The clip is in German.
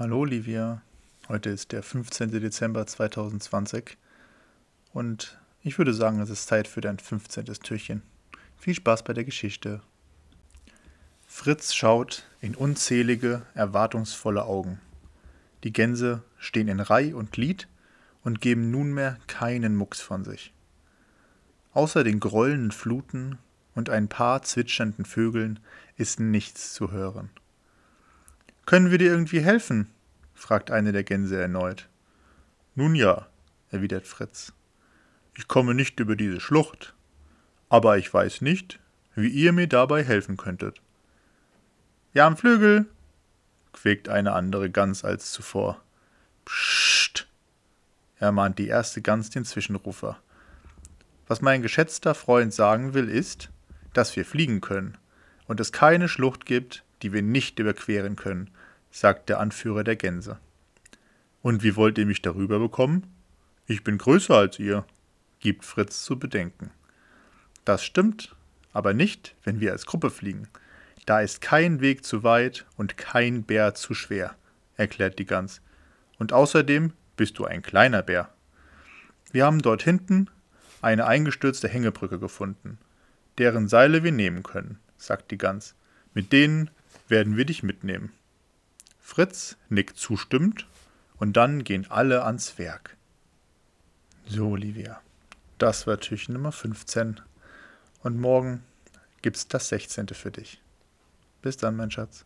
Hallo Olivia, heute ist der 15. Dezember 2020 und ich würde sagen, es ist Zeit für dein 15. Türchen. Viel Spaß bei der Geschichte. Fritz schaut in unzählige, erwartungsvolle Augen. Die Gänse stehen in Reih und Glied und geben nunmehr keinen Mucks von sich. Außer den grollenden Fluten und ein paar zwitschernden Vögeln ist nichts zu hören. Können wir dir irgendwie helfen? fragt eine der Gänse erneut. Nun ja, erwidert Fritz. Ich komme nicht über diese Schlucht, aber ich weiß nicht, wie ihr mir dabei helfen könntet. Ja, am Flügel, quäkt eine andere Gans als zuvor. Psst, ermahnt die erste Gans den Zwischenrufer. Was mein geschätzter Freund sagen will, ist, dass wir fliegen können und es keine Schlucht gibt, die wir nicht überqueren können, sagt der Anführer der Gänse. Und wie wollt ihr mich darüber bekommen? Ich bin größer als ihr, gibt Fritz zu bedenken. Das stimmt, aber nicht, wenn wir als Gruppe fliegen. Da ist kein Weg zu weit und kein Bär zu schwer, erklärt die Gans. Und außerdem bist du ein kleiner Bär. Wir haben dort hinten eine eingestürzte Hängebrücke gefunden, deren Seile wir nehmen können, sagt die Gans. Mit denen werden wir dich mitnehmen. Fritz nickt zustimmend und dann gehen alle ans Werk. So, Olivia, das war Türchen Nummer 15 und morgen gibt's das 16. für dich. Bis dann, mein Schatz.